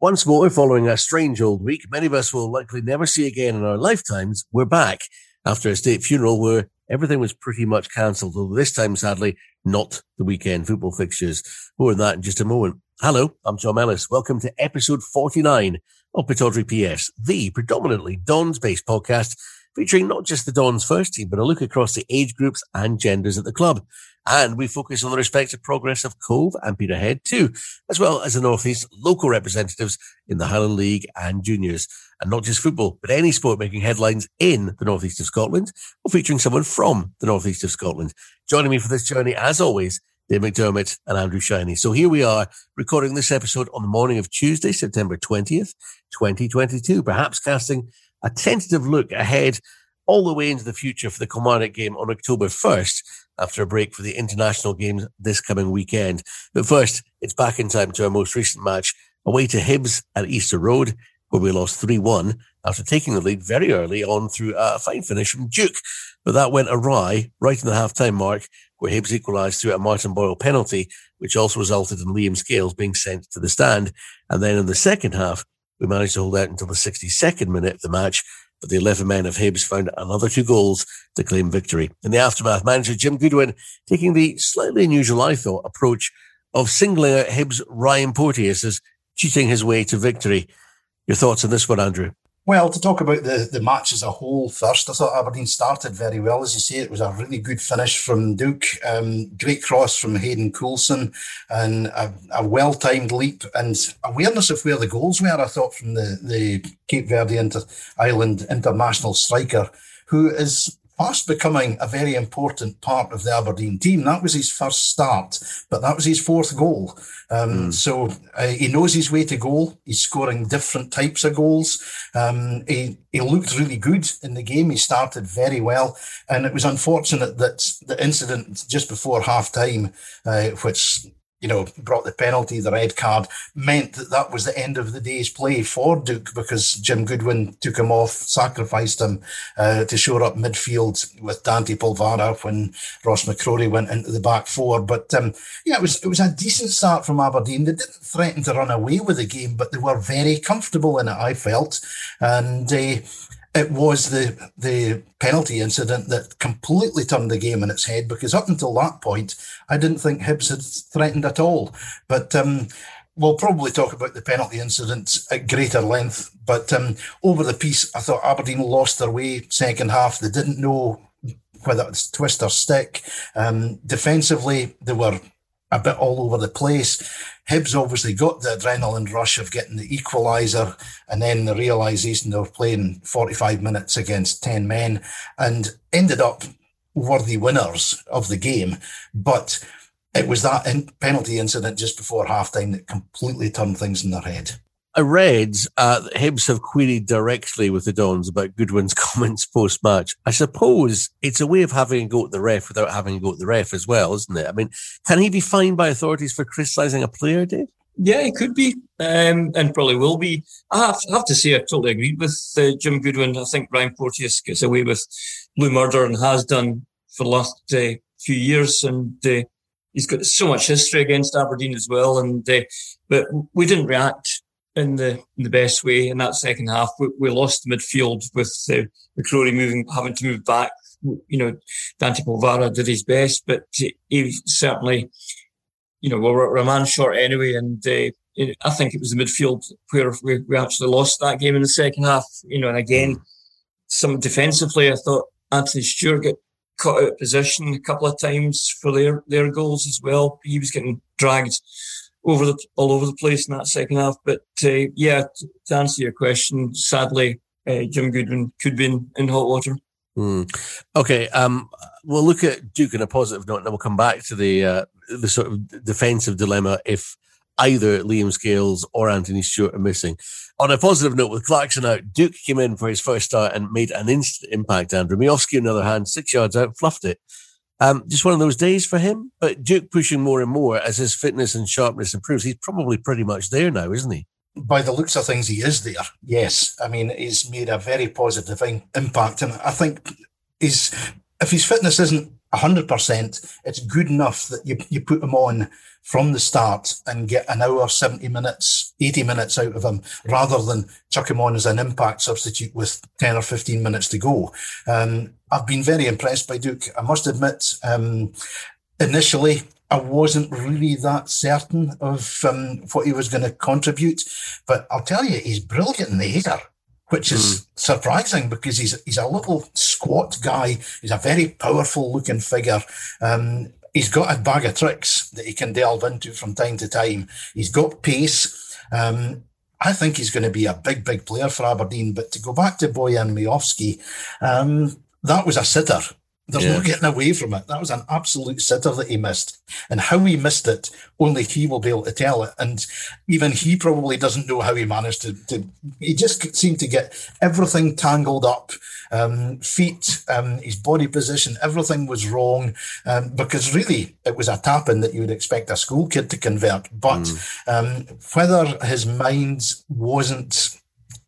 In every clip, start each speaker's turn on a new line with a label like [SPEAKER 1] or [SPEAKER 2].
[SPEAKER 1] Once more, following a strange old week, many of us will likely never see again in our lifetimes, we're back after a state funeral where everything was pretty much cancelled, although this time, sadly, not the weekend football fixtures. More on that in just a moment. Hello, I'm John Mellis. Welcome to episode 49 of Pittodrie PS, the predominantly Dons-based podcast featuring not just the Dons first team, but a look across the age groups and genders at the club. And we focus on the respective progress of Cove and Peterhead too, as well as the Northeast local representatives in the Highland League and juniors. And not just football, but any sport making headlines in the Northeast of Scotland or featuring someone from the Northeast of Scotland. Joining me for this journey, as always, Dave Macdermid and Andrew Shinie. So here we are recording this episode on the morning of Tuesday, September 20th, 2022, perhaps casting a tentative look ahead all the way into the future for the Kilmarnock game on October 1st after a break for the international games this coming weekend. But first, it's back in time to our most recent match away to Hibs at Easter Road, where we lost 3-1 after taking the lead very early on through a fine finish from Duke. But that went awry right in the half-time mark, where Hibs equalised through a Martin Boyle penalty, which also resulted in Liam Scales being sent to the stand. And then in the second half, we managed to hold out until the 62nd minute of the match but the 11 men of Hibs found another two goals to claim victory. In the aftermath, manager Jim Goodwin taking the slightly unusual, I thought, approach of singling out Hibs Ryan Porteous as cheating his way to victory. Your thoughts on this one, Andrew?
[SPEAKER 2] Well, to talk about the, the match as a whole first, I thought Aberdeen started very well. As you say, it was a really good finish from Duke. Um, great cross from Hayden Coulson and a, a well timed leap and awareness of where the goals were, I thought, from the, the Cape Verde Inter- Island international striker, who is fast becoming a very important part of the Aberdeen team. That was his first start, but that was his fourth goal. Um, mm. So uh, he knows his way to goal. He's scoring different types of goals. Um, he, he looked really good in the game. He started very well. And it was unfortunate that the incident just before half time, uh, which you know, brought the penalty, the red card, meant that that was the end of the day's play for Duke because Jim Goodwin took him off, sacrificed him uh, to shore up midfield with Dante Polvara when Ross McCrorie went into the back four. But um, yeah, it was it was a decent start from Aberdeen. They didn't threaten to run away with the game, but they were very comfortable in it. I felt, and. Uh, it was the the penalty incident that completely turned the game on its head because up until that point, I didn't think Hibs had threatened at all. But um, we'll probably talk about the penalty incident at greater length. But um, over the piece, I thought Aberdeen lost their way second half. They didn't know whether it's twist or stick. Um, defensively, they were a bit all over the place. Hibs obviously got the adrenaline rush of getting the equaliser and then the realisation they were playing 45 minutes against 10 men and ended up worthy winners of the game. But it was that penalty incident just before halftime that completely turned things in their head.
[SPEAKER 1] I read uh, Hibs have queried directly with the Dons about Goodwin's comments post match. I suppose it's a way of having a go at the ref without having a go at the ref as well, isn't it? I mean, can he be fined by authorities for criticising a player, Dave?
[SPEAKER 3] Yeah, he could be, um, and probably will be. I have, I have, to say, I totally agree with uh, Jim Goodwin. I think Ryan Porteous gets away with blue murder and has done for the last uh, few years, and uh, he's got so much history against Aberdeen as well. And uh, but we didn't react in the in the best way in that second half. We, we lost the midfield with uh, McCrorie moving, having to move back. You know, Dante Polvara did his best, but he certainly, you know, we were a man short anyway. And uh, I think it was the midfield where we, we actually lost that game in the second half. You know, and again, some defensively, I thought Anthony Stewart got caught out of position a couple of times for their their goals as well. He was getting dragged over the all over the place in that second half. But uh, yeah, to answer your question, sadly, uh, Jim Goodwin could be in, in hot water.
[SPEAKER 1] Mm. Okay, um, we'll look at Duke in a positive note, and then we'll come back to the uh, the sort of defensive dilemma if either Liam Scales or Anthony Stewart are missing. On a positive note, with Clarkson out, Duke came in for his first start and made an instant impact. Andrew Miovski, on the other hand, six yards out, fluffed it. Um, just one of those days for him. But Duke pushing more and more as his fitness and sharpness improves. He's probably pretty much there now, isn't he?
[SPEAKER 2] By the looks of things, he is there. Yes, I mean he's made a very positive impact, and I think he's if his fitness isn't hundred percent, it's good enough that you you put him on from the start and get an hour, 70 minutes, 80 minutes out of him rather than chuck him on as an impact substitute with 10 or 15 minutes to go. Um, I've been very impressed by Duke. I must admit, um, initially, I wasn't really that certain of um, what he was going to contribute, but I'll tell you, he's brilliant in the header which is mm. surprising because he's he's a little squat guy. He's a very powerful looking figure. Um, he's got a bag of tricks that he can delve into from time to time. He's got pace. Um, I think he's going to be a big, big player for Aberdeen. But to go back to Bojan Miovski, um, that was a sitter. There's yeah. no getting away from it. That was an absolute sitter that he missed. And how he missed it, only he will be able to tell it. And even he probably doesn't know how he managed to, to he just seemed to get everything tangled up. Um, feet, um, his body position, everything was wrong. Um, because really it was a tap in that you would expect a school kid to convert. But mm. whether his mind wasn't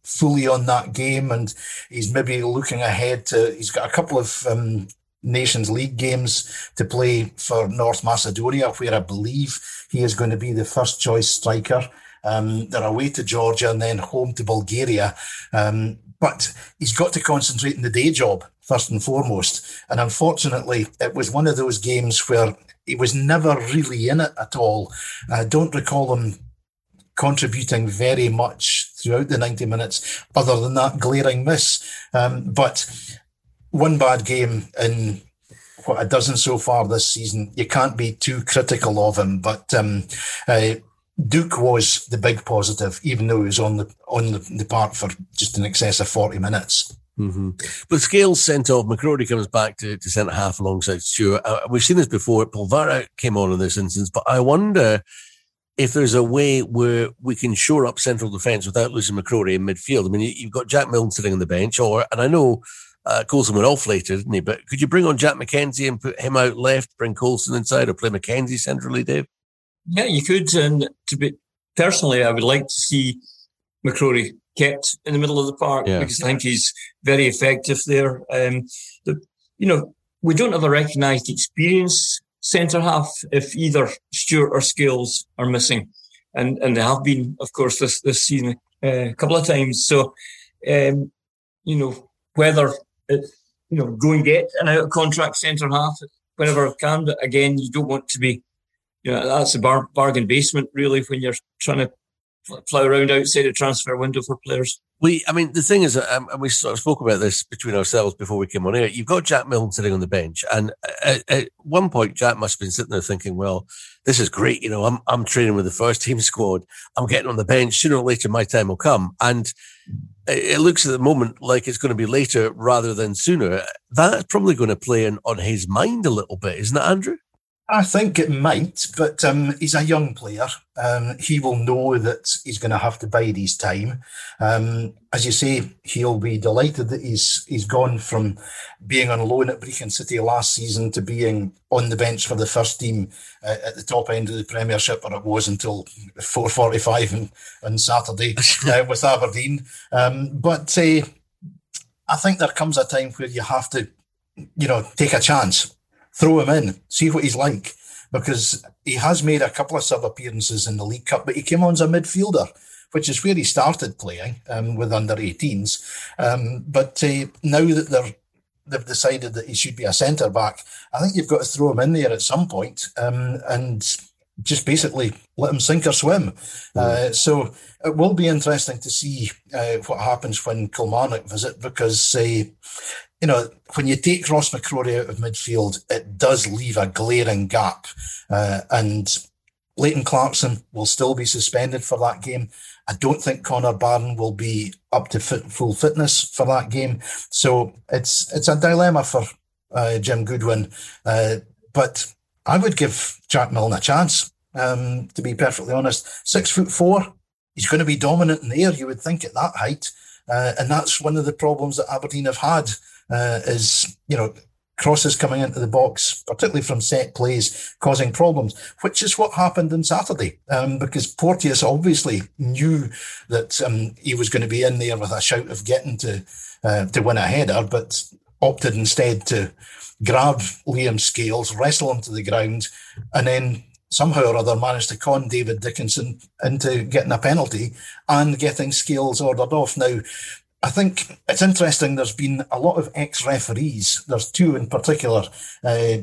[SPEAKER 2] fully on that game and he's maybe looking ahead to he's got a couple of um, Nations League games to play for North Macedonia, where I believe he is going to be the first choice striker. Um, they're away to Georgia and then home to Bulgaria. Um, but he's got to concentrate on the day job first and foremost. And unfortunately, it was one of those games where he was never really in it at all. I don't recall him contributing very much throughout the 90 minutes, other than that glaring miss. Um, but one bad game in what a dozen so far this season. You can't be too critical of him, but um, uh, Duk was the big positive, even though he was on the on the, the park for just in excess of forty minutes.
[SPEAKER 1] Mm-hmm. But Scales sent off. McCrorie comes back to, to centre half alongside Stewart. Uh, we've seen this before. Polvara came on in this instance, but I wonder if there's a way where we can shore up central defence without losing McCrorie in midfield. I mean, you've got Jack Milne sitting on the bench, or and I know uh, Coulson went off later, didn't he? But could you bring on Jack MacKenzie and put him out left, bring Coulson inside, or play McKenzie centrally, Dave?
[SPEAKER 3] Yeah, you could. And to be personally, I would like to see McCrorie kept in the middle of the park yeah. because I think he's very effective there. Um, the, you know, we don't have a recognised experience centre half if either Stewart or Scales are missing, and and they have been, of course, this this season uh, a couple of times. So, um, you know, whether you know, go and get an out of contract centre half whenever I can. But again, you don't want to be, you know, that's a bar, bargain basement really when you're trying to fly around outside the transfer window for players.
[SPEAKER 1] We, I mean, the thing is, um, and we sort of spoke about this between ourselves before we came on here. You've got Jack Milne sitting on the bench, and at, at, one point, Jack must have been sitting there thinking, "Well, this is great. You know, I'm I'm training with the first team squad. I'm getting on the bench. Sooner or later, my time will come." And it looks at the moment like it's going to be later rather than sooner. That's probably going to play in, on his mind a little bit, isn't it, Andrew?
[SPEAKER 2] I think it might, but um, he's a young player. Um, he will know that he's going to have to bide his time. Um, as you say, he'll be delighted that he's he's gone from being on loan at Brechin City last season to being on the bench for the first team uh, at the top end of the Premiership, or it was until four forty-five on, on Saturday uh, with Aberdeen. Um, but uh, I think there comes a time where you have to, you know, take a chance throw him in, see what he's like. Because he has made a couple of sub appearances in the League Cup, but he came on as a midfielder, which is where he started playing um, with under 18s. Um, but uh, now that they're they've decided that he should be a centre back, I think you've got to throw him in there at some point, um, and just basically let him sink or swim. Uh, so it will be interesting to see uh, what happens when Kilmarnock visit because uh, you know, when you take Ross McCrorie out of midfield, it does leave a glaring gap. Uh, and Leighton Clarkson will still be suspended for that game. I don't think Connor Barron will be up to fit, full fitness for that game. So it's it's a dilemma for uh, Jim Goodwin. Uh, but I would give Jack Milne a chance, um, to be perfectly honest. Six foot four, he's going to be dominant in the air, you would think, at that height. Uh, and that's one of the problems that Aberdeen have had uh, is, you know, crosses coming into the box, particularly from set plays, causing problems, which is what happened on Saturday. Um, because Porteous obviously knew that um, he was going to be in there with a shout of getting to uh, to win a header, but opted instead to grab Liam Scales, wrestle him to the ground, and then somehow or other managed to con David Dickinson into getting a penalty and getting Scales ordered off. Now, I think it's interesting. There's been a lot of ex referees. There's two in particular. Uh,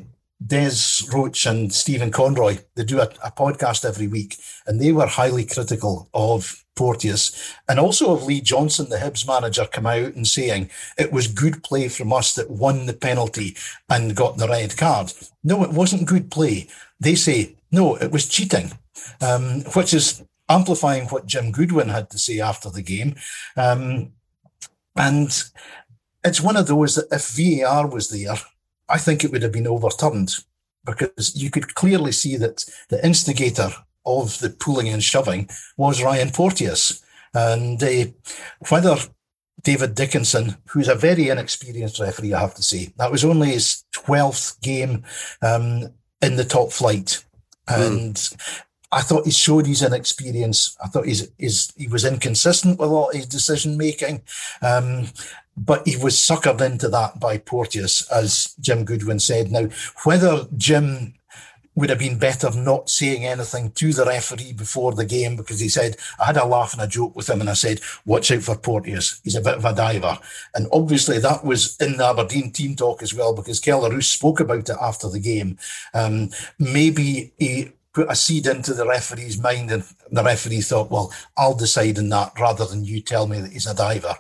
[SPEAKER 2] Des Roache and Stephen Conroy, they do a, a, podcast every week, and they were highly critical of Porteous and also of Lee Johnson, the Hibs manager, come out and saying it was good play from us that won the penalty and got the red card. No, it wasn't good play. They say, no, it was cheating, um, which is amplifying what Jim Goodwin had to say after the game. Um, and it's one of those that if VAR was there, I think it would have been overturned because you could clearly see that the instigator of the pulling and shoving was Ryan Porteous. And uh, whether David Dickinson, who's a very inexperienced referee, I have to say, that was only his 12th game um, in the top flight. Hmm. And mm. I thought he showed his inexperience. I thought he's, he's, he was inconsistent with a lot of his decision making. Um, but he was suckered into that by Porteous, as Jim Goodwin said. Now, whether Jim would have been better not saying anything to the referee before the game because he said, I had a laugh and a joke with him and I said, watch out for Porteous. He's a bit of a diver. And obviously that was in the Aberdeen team talk as well because Kelle Roos spoke about it after the game. Um, maybe he put a seed into the referee's mind and the referee thought, well, I'll decide on that rather than you tell me that he's a diver.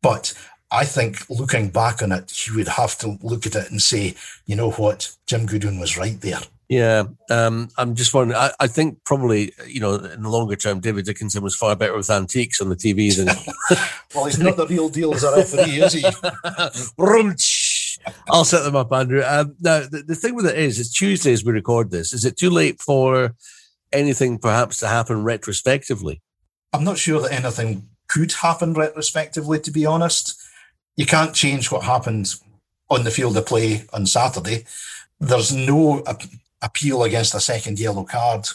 [SPEAKER 2] But I think looking back on it, you would have to look at it and say, you know what, Jim Goodwin was right there.
[SPEAKER 1] Yeah, um, I'm just wondering. I, I, think probably you know in the longer term, David Dickinson was far better with antiques on the TV than.
[SPEAKER 2] well, he's not the real deal as a referee, is he?
[SPEAKER 1] I'll set them up, Andrew. Um, now the, the thing with it is, it's Tuesday as we record this. Is it too late for anything perhaps to happen retrospectively?
[SPEAKER 2] I'm not sure that anything could happen retrospectively. To be honest, you can't change what happened on the field of play on Saturday. There's no appeal against a second yellow card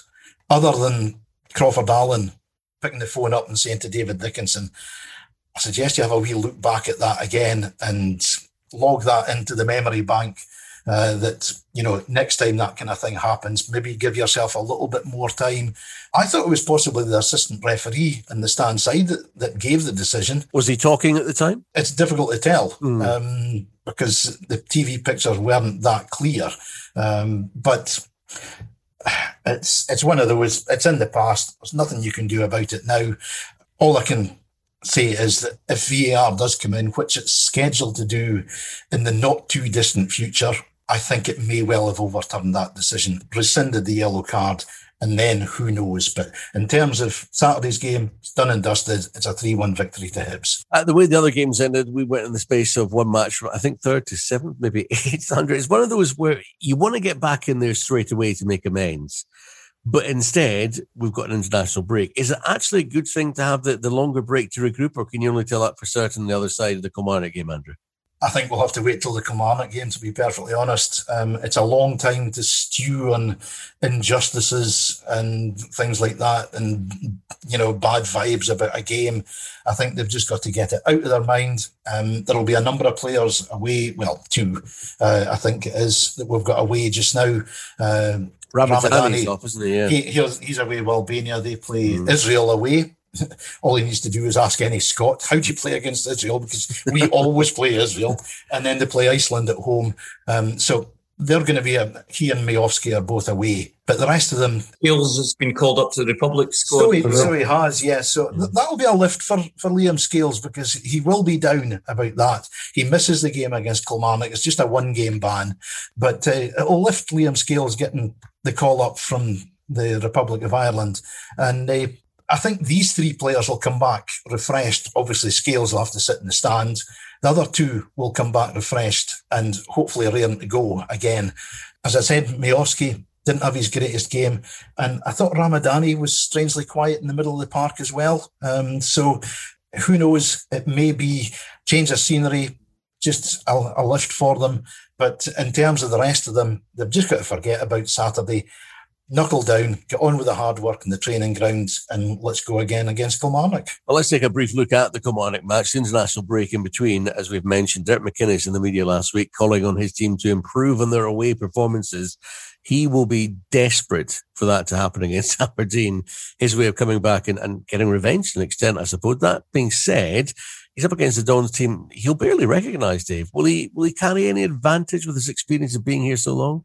[SPEAKER 2] other than Crawford Allan picking the phone up and saying to David Dickinson, I suggest you have a wee look back at that again and log that into the memory bank uh, that you know next time that kind of thing happens maybe give yourself a little bit more time. I thought it was possibly the assistant referee in the stand side that, that gave the decision.
[SPEAKER 1] Was he talking at the time?
[SPEAKER 2] It's difficult to tell mm. um, because the tv pictures weren't that clear um, but it's it's one of those it's in the past. There's nothing you can do about it now. All i can say is that if VAR does come in, which it's scheduled to do in the not too distant future, I think it may well have overturned that decision, rescinded the yellow card, and then who knows. But in terms of Saturday's game, it's done and dusted. It's a 3 1 victory to Hibs.
[SPEAKER 1] Uh, the way the other games ended, we went in the space of one match from, I think, third to seventh, maybe eighth, hundred. It's one of those where you want to get back in there straight away to make amends. But instead, we've got an international break. Is it actually a good thing to have the, the longer break to regroup, or can you only tell that for certain the other side of the Kilmarnock game, Andrew?
[SPEAKER 2] I think we'll have to wait till the Kilmarnock game, to be perfectly honest. Um, it's a long time to stew on injustices and things like that and, you know, bad vibes about a game. I think they've just got to get it out of their mind. Um, there'll be a number of players away, well, two, uh, I think it is, that we've got away just now.
[SPEAKER 1] Um, Ramadani, off, isn't he? Yeah. He,
[SPEAKER 2] he's, he's away with Albania. They play mm. Israel away. all he needs to do is ask any Scot, how do you play against Israel? Because we always play Israel, and then they play Iceland at home. Um, so they're going to be a, he and Miovski are both away, but the rest of them.
[SPEAKER 3] Scales has been called up to the Republic squad.
[SPEAKER 2] So he, so he has, yes. So th- that'll be a lift for, for Liam Scales because he will be down about that. He misses the game against Kilmarnock. It's just a one game ban, but uh, it'll lift Liam Scales getting the call up from the Republic of Ireland. And uh, I think these three players will come back refreshed. Obviously, Scales will have to sit in the stands. The other two will come back refreshed and hopefully raring to go again. As I said, Miovski didn't have his greatest game. And I thought Ramadani was strangely quiet in the middle of the park as well. Um, so who knows? It may be change of scenery, just a, a lift for them. But in terms of the rest of them, they've just got to forget about Saturday knuckle down, get on with the hard work in the training grounds, and let's go again against Kilmarnock.
[SPEAKER 1] Well, let's take a brief look at the Kilmarnock match, the international break in between. As we've mentioned, Derek McInnes in the media last week calling on his team to improve on their away performances He will be desperate for that to happen against Aberdeen. His way of coming back and, and getting revenge to an extent, I suppose. That being said, he's up against the Dons team. He'll barely recognise Dave. Will he? Will he carry any advantage with his experience of being here so long?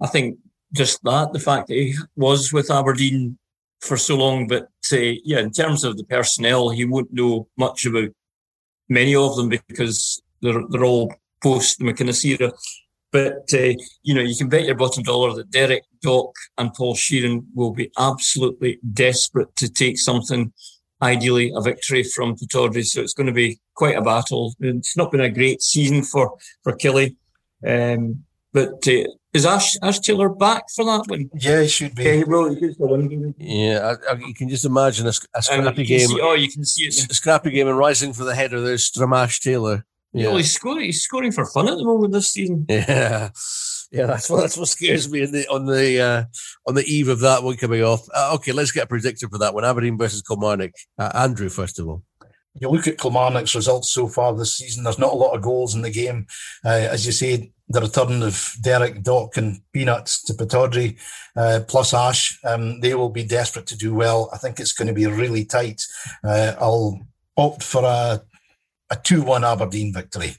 [SPEAKER 3] I think just that the fact that he was with Aberdeen for so long, but uh, yeah, in terms of the personnel, he won't know much about many of them because they're they're all post the McInnes era. But uh, you know, you can bet your bottom dollar that Derek, Doc, and Paul Sheerin will be absolutely desperate to take something, ideally a victory from Pittodrie. So it's going to be quite a battle. It's not been a great season for for Killie, um, but uh, is Ash Ash Taylor back for that one?
[SPEAKER 2] Yeah, he should be.
[SPEAKER 3] Yeah, well, one
[SPEAKER 1] Yeah, I, I, you can just imagine a, a scrappy game.
[SPEAKER 3] See, oh, you can see it.
[SPEAKER 1] A scrappy game and rising for the header. There's Stramash Taylor.
[SPEAKER 3] Yeah, well, he's scoring. He's scoring for fun at the moment this season.
[SPEAKER 1] Yeah, yeah. That's what that's what scares me the, on the uh, on the eve of that one coming off. Uh, okay, let's get a predictor for that one. Aberdeen versus Kilmarnock. Uh, Andrew, first of all
[SPEAKER 2] you look at Kilmarnock's results so far this season, there's not a lot of goals in the game. Uh, as you say, the return of Derek, Doc, and Peanuts to Pittodrie, uh, plus Ash, um, they will be desperate to do well. I think it's going to be really tight. Uh, I'll opt for a, a 2 1 Aberdeen victory.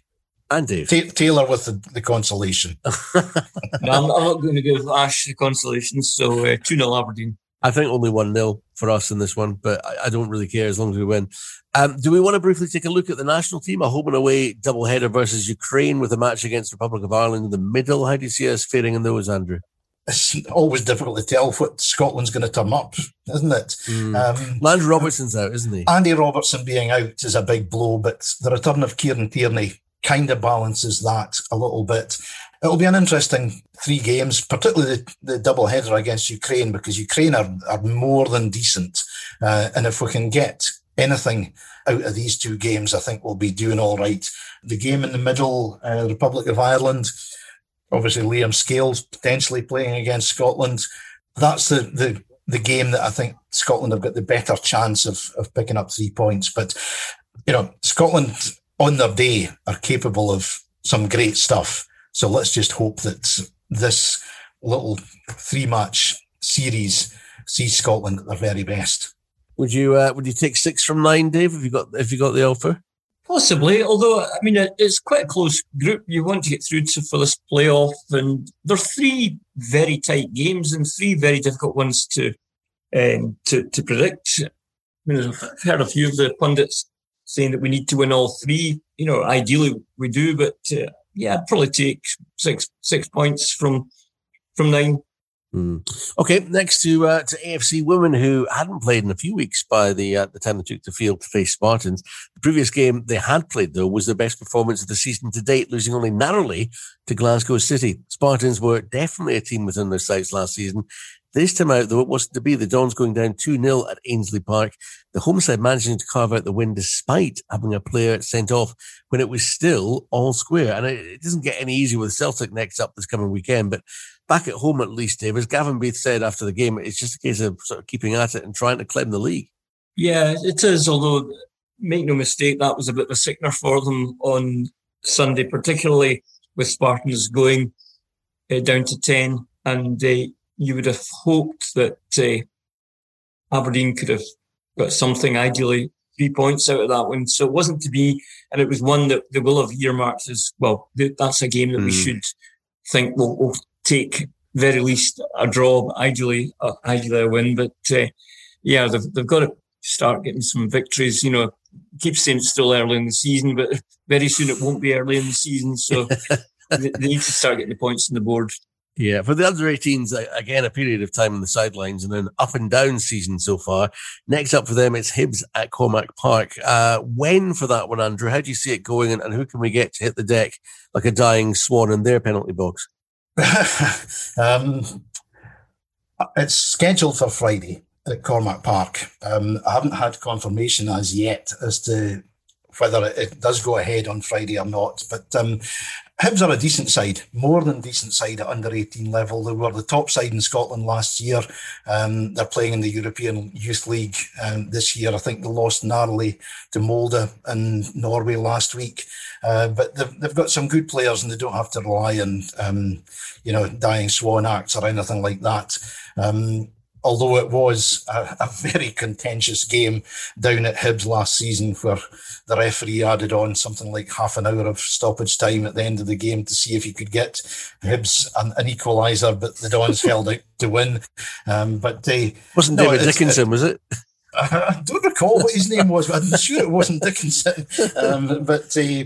[SPEAKER 1] And Dave.
[SPEAKER 2] Ta- Taylor with the, the consolation.
[SPEAKER 3] no, I'm, I'm, not going to give Ash the consolation, so uh, 2 0 Aberdeen.
[SPEAKER 1] I think only 1 0 for us in this one, but I, I, don't really care as long as we win. Um, do we want to briefly take a look at the national team? A home and away doubleheader versus Ukraine with a match against Republic of Ireland in the middle. How do you see us faring in those, Andrew?
[SPEAKER 2] It's always difficult to tell what Scotland's going to turn up, isn't it?
[SPEAKER 1] Mm. Um, Landry Robertson's out, isn't he?
[SPEAKER 2] Andy Robertson being out is a big blow, but the return of Kieran Tierney kind of balances that a little bit. It'll be an interesting three games, particularly the, the double header against Ukraine, because Ukraine are, are more than decent. Uh, and if we can get anything out of these two games, I think we'll be doing all right. The game in the middle, uh, Republic of Ireland, obviously Liam Scales potentially playing against Scotland. That's the, the, the game that I think Scotland have got the better chance of, of picking up three points. But, you know, Scotland on their day are capable of some great stuff. So let's just hope that this little three match series sees Scotland at their very best.
[SPEAKER 1] Would you uh, would you take six from nine, Dave? If you got if you got the offer?
[SPEAKER 3] Possibly, although I mean it's quite a close group. You want to get through to for this playoff, and there are three very tight games and three very difficult ones to um, to to predict. I mean, I've heard a few of the pundits saying that we need to win all three. You know, ideally we do, but uh, yeah, probably take six six points from from nine.
[SPEAKER 1] Mm. Okay, next to uh, to AFC women who hadn't played in a few weeks by the uh, the time they took the field to face Spartans. The previous game they had played though was their best performance of the season to date, losing only narrowly to Glasgow City. Spartans were definitely a team within their sights last season, this time out, though, it wasn't to be. The Dons going down 2 0 at Ainslie Park. The home side managing to carve out the win despite having a player sent off when it was still all square. And it, doesn't get any easier with Celtic next up this coming weekend. But back at home, at least, Dave, as Gavin Beith said after the game, it's just a case of sort of keeping at it and trying to climb the league.
[SPEAKER 3] Yeah, it is. Although, make no mistake, that was a bit of a sickener for them on Sunday, particularly with Spartans going uh, down to 10 and uh, you would have hoped that uh, Aberdeen could have got something ideally three points out of that one. So it wasn't to be, and it was one that they will have earmarked as well. That's a game that mm. we hmm. should think will, will take very least a draw, ideally, uh, ideally a win. But uh, yeah, they've, they've got to start getting some victories. You know, keep saying it's still early in the season, but very soon it won't be early in the season. So they, they need to start getting the points on the board.
[SPEAKER 1] Yeah, for the under 18s, again, a period of time on the sidelines and an up and down season so far. Next up for them, it's Hibs at Cormack Park. Uh, when for that one, Andrew? How do you see it going and, and who can we get to hit the deck like a dying swan in their penalty box?
[SPEAKER 2] um, it's scheduled for Friday at Cormack Park. Um, I haven't had confirmation as yet as to whether it, does go ahead on Friday or not. But um, Hibs are a decent side, more than decent side at under 18 level. They were the top side in Scotland last year. Um, they're playing in the European Youth League um, this year. I think they lost narrowly to Molde in Norway last week. Uh, but they've, they've got some good players and they don't have to rely on, um, you know, dying swan acts or anything like that. Um, although it was a, a, very contentious game down at Hibs last season, where the referee added on something like half an hour of stoppage time at the end of the game to see if he could get Hibs an, an equaliser, but the Dons held out to win. Um, but they
[SPEAKER 1] wasn't David no, Dickinson, it, was it?
[SPEAKER 2] I don't recall what his name was, but I'm sure it wasn't Dickinson. Um, but uh,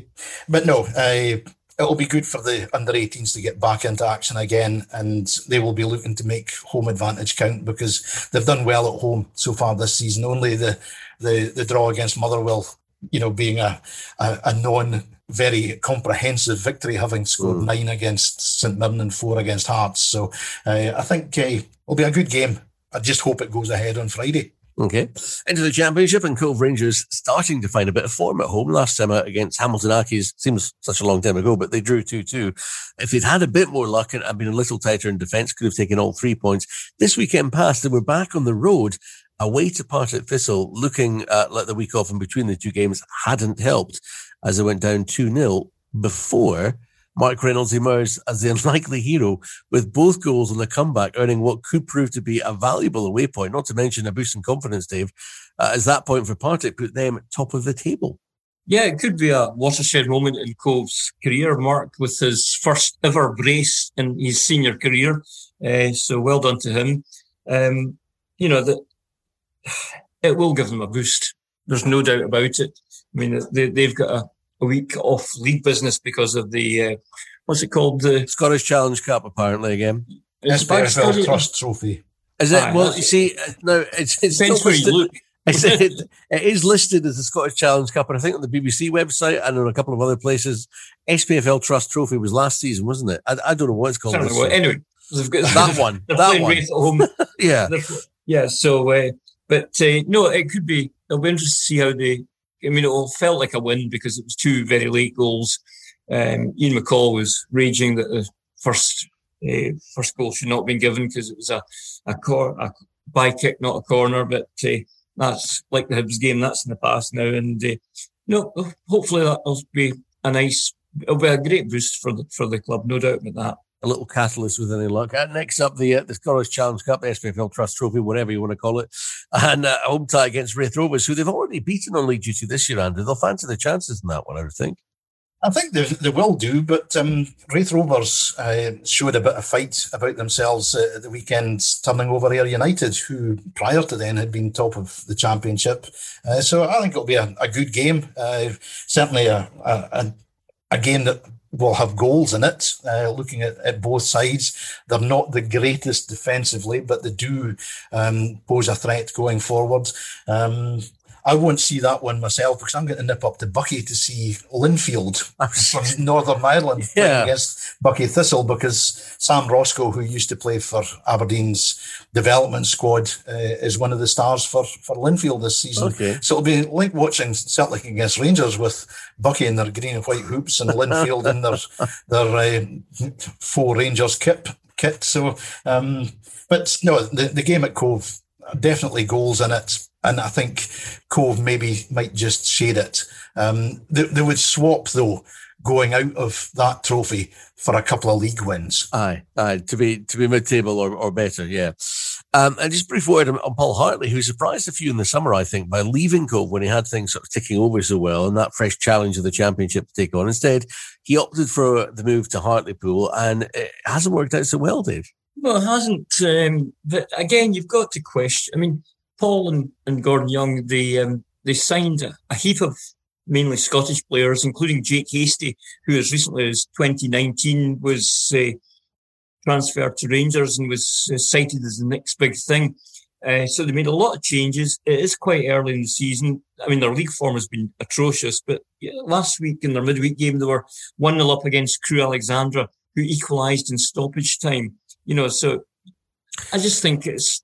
[SPEAKER 2] but no, uh, it'll be good for the under 18s to get back into action again, and they will be looking to make home advantage count because they've done well at home so far this season. Only the the, the draw against Motherwell, you know, being a, a, a non very comprehensive victory, having scored mm. nine against St Mirren and four against Hearts. So uh, I think uh, it'll be a good game. I just hope it goes ahead on Friday.
[SPEAKER 1] Okay. Into the championship and Cove Rangers starting to find a bit of form at home. Last time out against Hamilton Accies seems such a long time ago, but they drew 2-2. If they'd had a bit more luck and been a little tighter in defence, could have taken all three points. This weekend past, they were back on the road away to Partick Thistle, looking at like the week off in between the two games hadn't helped as they went down 2-0 before Mark Reynolds emerged as the unlikely hero with both goals on the comeback, earning what could prove to be a valuable away point, not to mention a boost in confidence, Dave, uh, as that point for Partick put them at top of the table.
[SPEAKER 3] Yeah, it could be a watershed moment in Cove's career, Mark, with his first ever brace in his senior career. Uh, so well done to him. Um, you know, that it will give them a boost. There's no doubt about it. I mean, they, they've got a, a week off league business because of the uh, what's it called? The
[SPEAKER 1] Scottish Challenge Cup, apparently again.
[SPEAKER 2] It's SPFL Trust Trophy.
[SPEAKER 1] Is it? well, you see, uh, no, it's it's
[SPEAKER 3] Depends where you look.
[SPEAKER 1] it, it is listed as the Scottish Challenge Cup, and I think on the BBC website and on a couple of other places, SPFL Trust Trophy was last season, wasn't it? I, I don't know what it's called.
[SPEAKER 3] Know anyway,
[SPEAKER 1] that one. that one. yeah,
[SPEAKER 3] yeah. So, uh, but uh, no, it could be. It'll be interesting to see how they I mean, it all felt like a win because it was two very late goals. Um, Ian McCall was raging that the first uh, first goal should not have been given because it was a a, cor- a by kick, not a corner. But uh, that's like the Hibs game. That's in the past now, and uh, no, hopefully that'll be a nice. It'll be a great boost for the for the club, no doubt about that
[SPEAKER 1] a little catalyst with any luck. Uh, next up, the uh, the Scottish Challenge Cup, the SPFL Trust Trophy, whatever you want to call it, and uh, home tie against Raith Rovers, who they've already beaten on league duty this year, Andrew. They'll fancy the chances in that one, I would think.
[SPEAKER 2] I think they, they will do, but um, Raith Rovers uh, showed a bit of fight about themselves at the weekend, turning over Ayr United, who prior to then had been top of the championship. Uh, so I think it'll be a, a good game. Uh, certainly a, a, a game that will have goals in it. Uh, looking at, at both sides, they're not the greatest defensively, but they do um, pose a threat going forward. Um, I won't see that one myself because I'm going to nip up to Buckie to see Linfield from Northern Ireland yeah. against Buckie Thistle because Sam Roscoe, who used to play for Aberdeen's development squad, uh, is one of the stars for, for Linfield this season. Okay. So it'll be like watching Celtic against Rangers with Buckie in their green and white hoops and Linfield in their their uh, four Rangers kit. kit. So, um, but no, the, the game at Cove definitely goals in it and I think Cove maybe might just shade it. Um, they, they would swap though, going out of that trophy for a couple of league wins.
[SPEAKER 1] Aye, aye, to be to be mid table or, or better, yeah. Um, and just brief word on Paul Hartley, who surprised a few in the summer, I think, by leaving Cove when he had things sort of ticking over so well and that fresh challenge of the championship to take on. Instead, he opted for the move to Hartlepool, and it hasn't worked out so well, Dave.
[SPEAKER 3] Well, it hasn't. Um, but again, you've got to question. I mean, Paul and, and Gordon Young, they um, they signed a, a, heap of mainly Scottish players, including Jake Hastie, who as recently as 2019 was uh, transferred to Rangers and was uh, cited as the next big thing. Uh, so they made a lot of changes. It is quite early in the season. I mean, their league form has been atrocious, but last week in their midweek game, they were 1 0 up against Crewe Alexandra, who equalised in stoppage time. You know, so I just think it's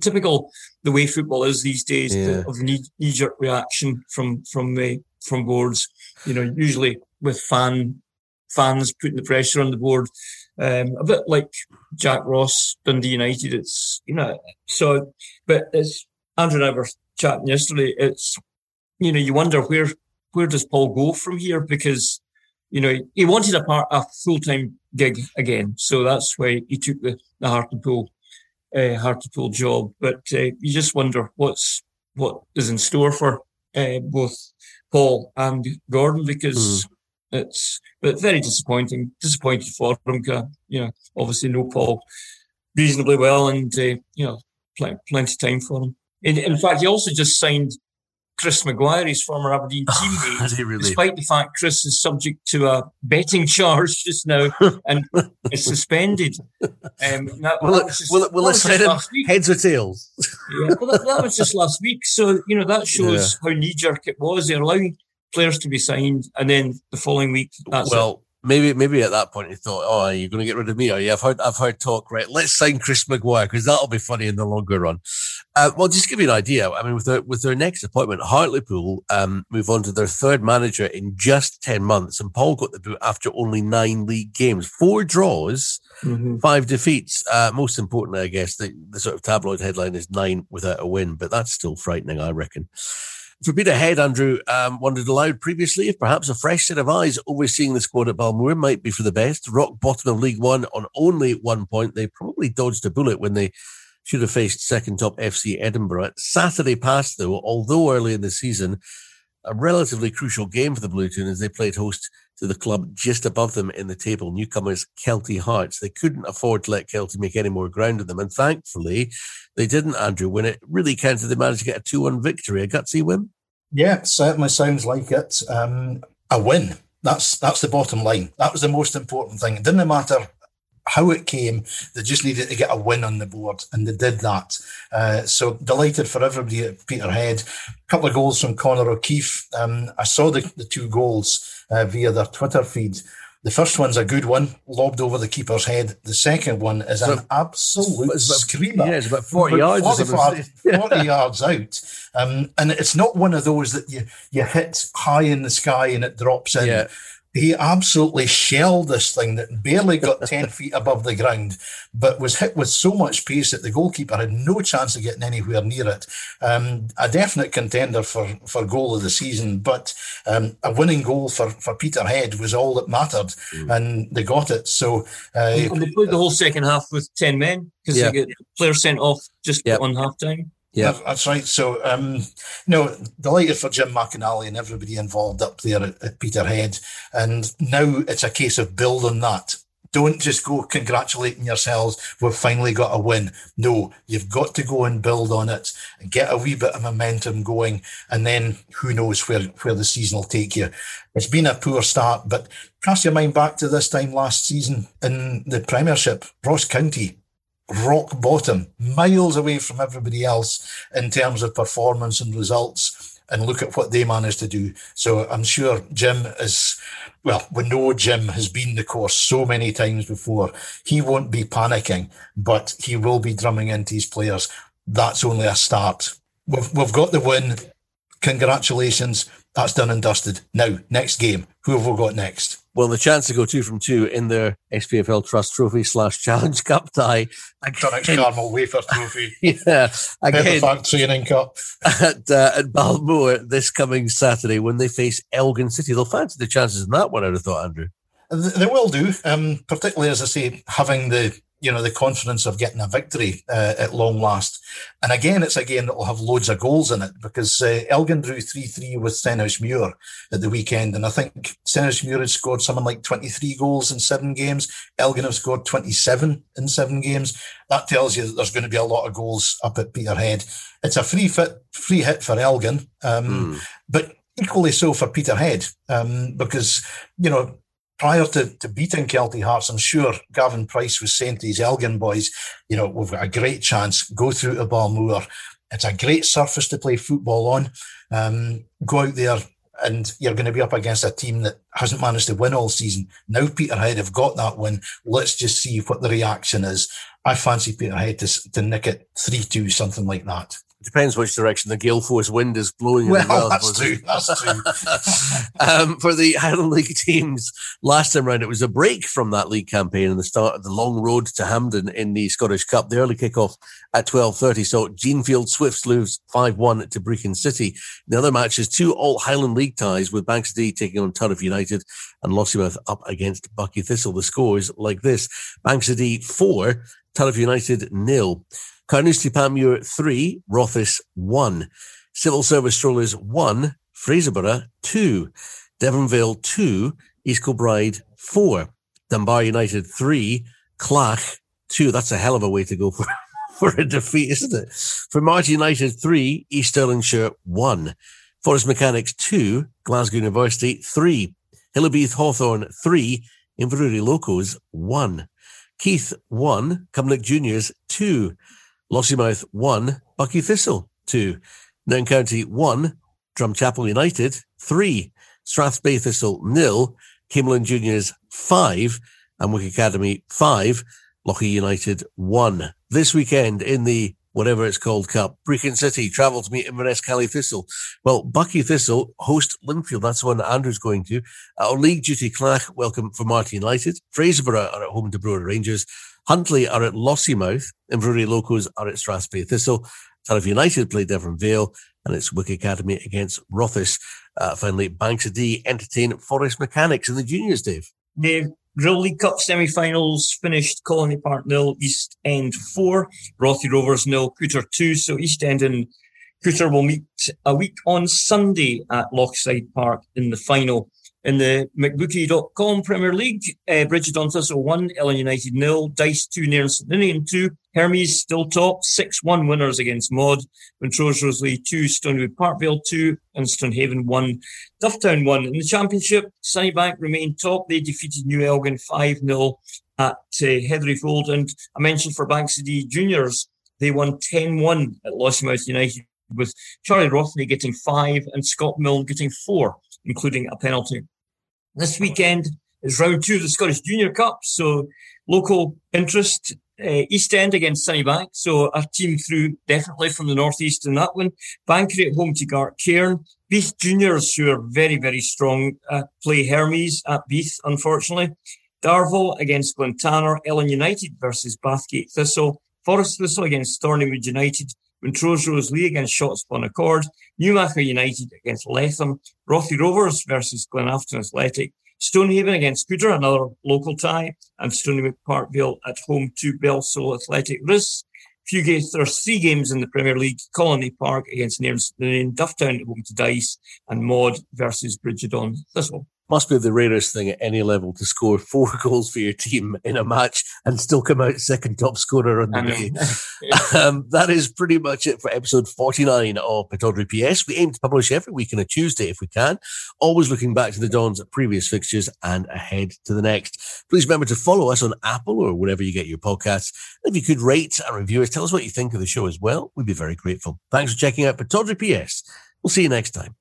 [SPEAKER 3] typical the way football is these days yeah. the, of knee, knee jerk reaction from from the from boards. You know, usually with fan fans putting the pressure on the board. Um, a bit like Jack Ross, Dundee United. It's you know so, but as Andrew and I were chatting yesterday. It's you know you wonder where where does Paul go from here because you know, he wanted a part, a full time gig again. So that's why he took the, the Hartlepool, uh, Hartlepool job. But uh, you just wonder what's, what is in store for uh, both Paul and Gordon because mm. it's, but very disappointing, disappointed for him. You know, obviously know Paul reasonably well and, uh, you know, pl- plenty of time for him. In, in fact, he also just signed Chris Maguire, his former Aberdeen teammate, really? despite the fact Chris is subject to a betting charge just now and is suspended. Um,
[SPEAKER 1] that, will, that it, just, will, it, will it send him heads or tails?
[SPEAKER 3] yeah, well, that, that, was just last week. So, you know, that shows yeah. how knee jerk it was. They're allowing players to be signed, and then the following week, that's
[SPEAKER 1] well,
[SPEAKER 3] it
[SPEAKER 1] maybe maybe at that point he thought, "Oh, are you going to get rid of me? Oh, yeah, I've heard I've heard talk. Right, let's sign Chris Maguire because that'll be funny in the longer run." Uh, well, just give you an idea. I mean, with their with their next appointment, Hartlepool um, move on to their third manager in just ten months, and Paul got the boot after only nine league games, four draws, mm-hmm. five defeats. Uh, most importantly, I guess the, the sort of tabloid headline is nine without a win, but that's still frightening, I reckon. For Peterhead, Andrew um, wondered aloud previously if perhaps a fresh set of eyes overseeing the squad at Balmoor might be for the best. Rock bottom of League One on only one point. They probably dodged a bullet when they should have faced second top FC Edinburgh. Saturday passed, though, although early in the season, a relatively crucial game for the Blue Toon as they played host to the club just above them in the table, newcomers Kelty Hearts. They couldn't afford to let Kelty make any more ground on them. And thankfully, they didn't, Andrew, when it really counted. They managed to get a 2 1 victory, a gutsy win.
[SPEAKER 2] Yeah, certainly sounds like it. Um, a win. That's that's the bottom line. That was the most important thing. It didn't matter how it came. They just needed to get a win on the board, and they did that. Uh, so delighted for everybody at Peterhead. A couple of goals from Connor O'Keefe. Um, I saw the, the two goals uh, via their Twitter feed. The first one's a good one, lobbed over the keeper's head. The second one is so, an absolute it's about, screamer.
[SPEAKER 1] Yeah, it's about 40 about yards.
[SPEAKER 2] 40, 40 yards out. Um, and it's not one of those that you, you hit high in the sky and it drops in. Yeah he absolutely shelled this thing that barely got 10 feet above the ground, but was hit with so much pace that the goalkeeper had no chance of getting anywhere near it. Um, a definite contender for, for goal of the season, but um, a winning goal for, for Peterhead was all that mattered, mm. and they got it. So
[SPEAKER 3] uh, and they played the whole second half with 10 men because yeah. they get players sent off just yep. on half time.
[SPEAKER 2] Yeah, that's right. So, um, know, delighted for Jim McInally and everybody involved up there at, at Peterhead. And now it's a case of building that. Don't just go congratulating yourselves. We've finally got a win. No, you've got to go and build on it and get a wee bit of momentum going. And then who knows where, where the season will take you. It's been a poor start, but cast your mind back to this time last season in the Premiership, Ross County rock bottom, miles away from everybody else in terms of performance and results. And look at what they managed to do. So I'm sure Jim is, well, we know Jim has been the course so many times before. He won't be panicking, but he will be drumming into his players. That's only a start. We've, we've got the win. Congratulations. That's done and dusted. Now, next game. Who have we got next?
[SPEAKER 1] Well, the chance to go two from two in their SPFL Trust Trophy slash Challenge Cup tie.
[SPEAKER 2] Iconic Caramel Wafer Trophy.
[SPEAKER 1] yeah.
[SPEAKER 2] Again, Fact Training Cup.
[SPEAKER 1] At, uh, at Balmoor this coming Saturday when they face Elgin City. They'll fancy the chances in that one, I'd have thought, Andrew.
[SPEAKER 2] They will do, um, particularly as I say, having the you know, the confidence of getting a victory uh, at long last. And again, it's a game that will have loads of goals in it because uh, Elgin drew 3-3 with Stenhousemuir at the weekend. And I think Stenhousemuir had scored something like 23 goals in seven games. Elgin have scored 27 in seven games. That tells you that there's going to be a lot of goals up at Peterhead. It's a free fit, free hit for Elgin. Um, mm. but equally so for Peterhead, um, because, you know, prior to, to beating Kelty Hearts, I'm sure Gavin Price was saying to his Elgin boys, you know, we've got a great chance. Go through to Balmoor. It's a great surface to play football on. Um, go out there and you're going to be up against a team that hasn't managed to win all season. Now Peterhead have got that win. Let's just see what the reaction is. I fancy Peterhead to, to nick it 3-2, something like that.
[SPEAKER 1] Depends which direction the gale force wind is blowing.
[SPEAKER 2] Well, well that's true. That's true.
[SPEAKER 1] um, for the Highland League teams, last time round it was a break from that league campaign and the start of the long road to Hampden in the Scottish Cup. The early kickoff at twelve thirty saw Jeanfield Swifts lose five one to Brechin City. The other matches, two all Highland League ties with Banks O' Dee taking on Turriff United and Lossiemouth up against Buckie Thistle. The scores like this: Banks O' Dee four, Turriff United nil. Carnoustie Panmure 3, Rothes 1. Civil Service Strollers 1, Fraserburgh 2. Deveronvale 2, East Kilbride 4. Dunbar United 3, Clach 2. That's a hell of a way to go for, for a defeat, isn't it? Formartine United 3, East Stirlingshire 1. Forest Mechanics 2, Glasgow University 3. Hill of Beath Hawthorn 3, Inverurie Locos 1. Keith 1, Cumnock Juniors 2. Lossiemouth 1, Buckie Thistle 2, Nairn County 1, Drumchapel United 3, Strathspey Thistle nil, Camelon Juniors 5, and Wick Academy 5, Lochee United 1. This weekend in the whatever it's called cup, Brechin City travel to meet Inverness Caley Thistle. Well, Buckie Thistle host Linfield. That's the one that Andrew's going to. Our league duty Clach welcome Formartine United. Fraserburgh are at home to Brora Rangers. Huntly are at Lossiemouth, Inverurie Locos are at Strathspey Thistle, Turriff United play Deveronvale, and it's Wick Academy against Rothes. Uh, finally, Banks O' Dee entertain Forres Mechanics in the juniors, Dave.
[SPEAKER 3] Dave, Grill League Cup semi-finals finished Colony Park nil, East End four, Rothie Rovers nil, Culter two. So East End and Culter will meet a week on Sunday at Lochside Park in the final. In the McBookie.com Premier League, uh, Bridge of Don Thistle 1, Ellon United nil, Dyce 2, Nairn St Ninian 2, Hermes still top, 6-1 winners against Maud, Montrose Roselea 2, Stoneywood Parkvale 2, and Stonehaven 1, Dufftown 1. In the Championship, Sunnybank remained top. They defeated New Elgin 5-0 at uh, Heathryfold. And I mentioned for Bankside Juniors, they won 10-1 at Lossiemouth United with Charlie Rothney getting five and Scott Milne getting four, including a penalty. This weekend is round two of the Scottish Junior Cup. So local interest, uh, East End against Sunnybank. So a team through definitely from the Northeast in that one. Banchory at home to Gartcairn. Beath Juniors, who are very, very strong, uh, play Hermes at Beath, unfortunately. Darvel against Glentanar. Ellon United versus Bathgate Thistle. Forres Thistle against Thorniewood United. Montrose Roselea against Shotts Bon Accord, Newmachar United against Letham, Rothie Rovers versus Glenafton Athletic, Stonehaven against Culter, another local tie, and Stoneywood Parkvale at home to Bellshill Athletic Ris. Few games, there are three games in the Premier League. Colony Park against Nairn Dufftown at home to Dyce, and Maud versus Bridge of Don Thistle
[SPEAKER 1] must be the rarest thing at any level to score four goals for your team in a match and still come out second top scorer on the day. um, that is pretty much it for episode 49 of Pittodrie PS. We aim to publish every week on a Tuesday if we can, always looking back to the Dons' at previous fixtures and ahead to the next. Please remember to follow us on Apple or wherever you get your podcasts. And if you could rate and review us, tell us what you think of the show as well. We'd be very grateful. Thanks for checking out Pittodrie PS. We'll see you next time.